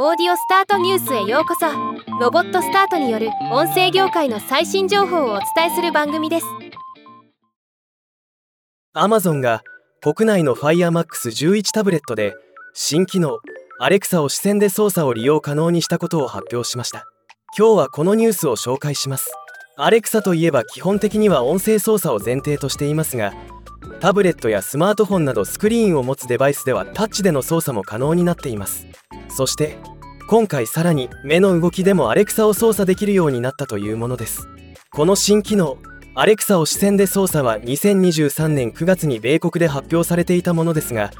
オーディオスタートニュースへようこそ。ロボットスタートによる音声業界の最新情報をお伝えする番組です。Amazon が国内の FireMax11 タブレットで新機能 Alexa を視線で操作を利用可能にしたことを発表しました。今日はこのニュースを紹介します。アレクサといえば基本的には音声操作を前提としていますがタブレットやスマートフォンなどスクリーンを持つデバイスではタッチでの操作も可能になっています。そして今回さらに目の動きでもアレクサを操作できるようになったというものです。この新機能アレクサを視線で操作は2023年9月に米国で発表されていたものですが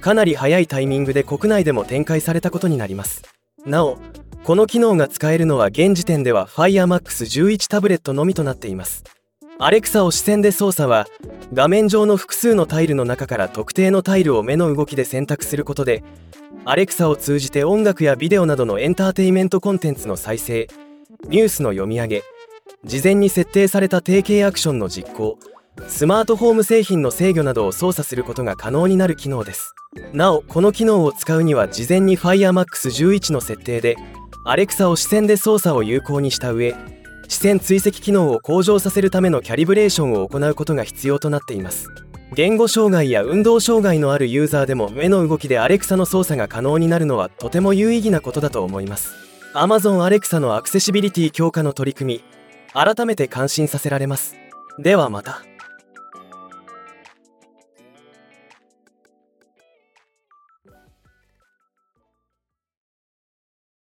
かなり早いタイミングで国内でも展開されたことになります。なおこの機能が使えるのは現時点では FireMax11 タブレットのみとなっています。アレクサを視線で操作は画面上の複数のタイルの中から特定のタイルを目の動きで選択することでアレクサを通じて音楽やビデオなどのエンターテイメントコンテンツの再生ニュースの読み上げ事前に設定された提携アクションの実行スマートフォーム製品の制御などを操作することが可能になる機能です。なおこの機能を使うには事前に FireMax11 の設定でアレクサを視線で操作を有効にした上視線追跡機能を向上させるためのキャリブレーションを行うことが必要となっています。言語障害や運動障害のあるユーザーでも目の動きでアレクサの操作が可能になるのはとても有意義なことだと思います。Amazon アレクサのアクセシビリティ強化の取り組み改めて感心させられます。ではまた。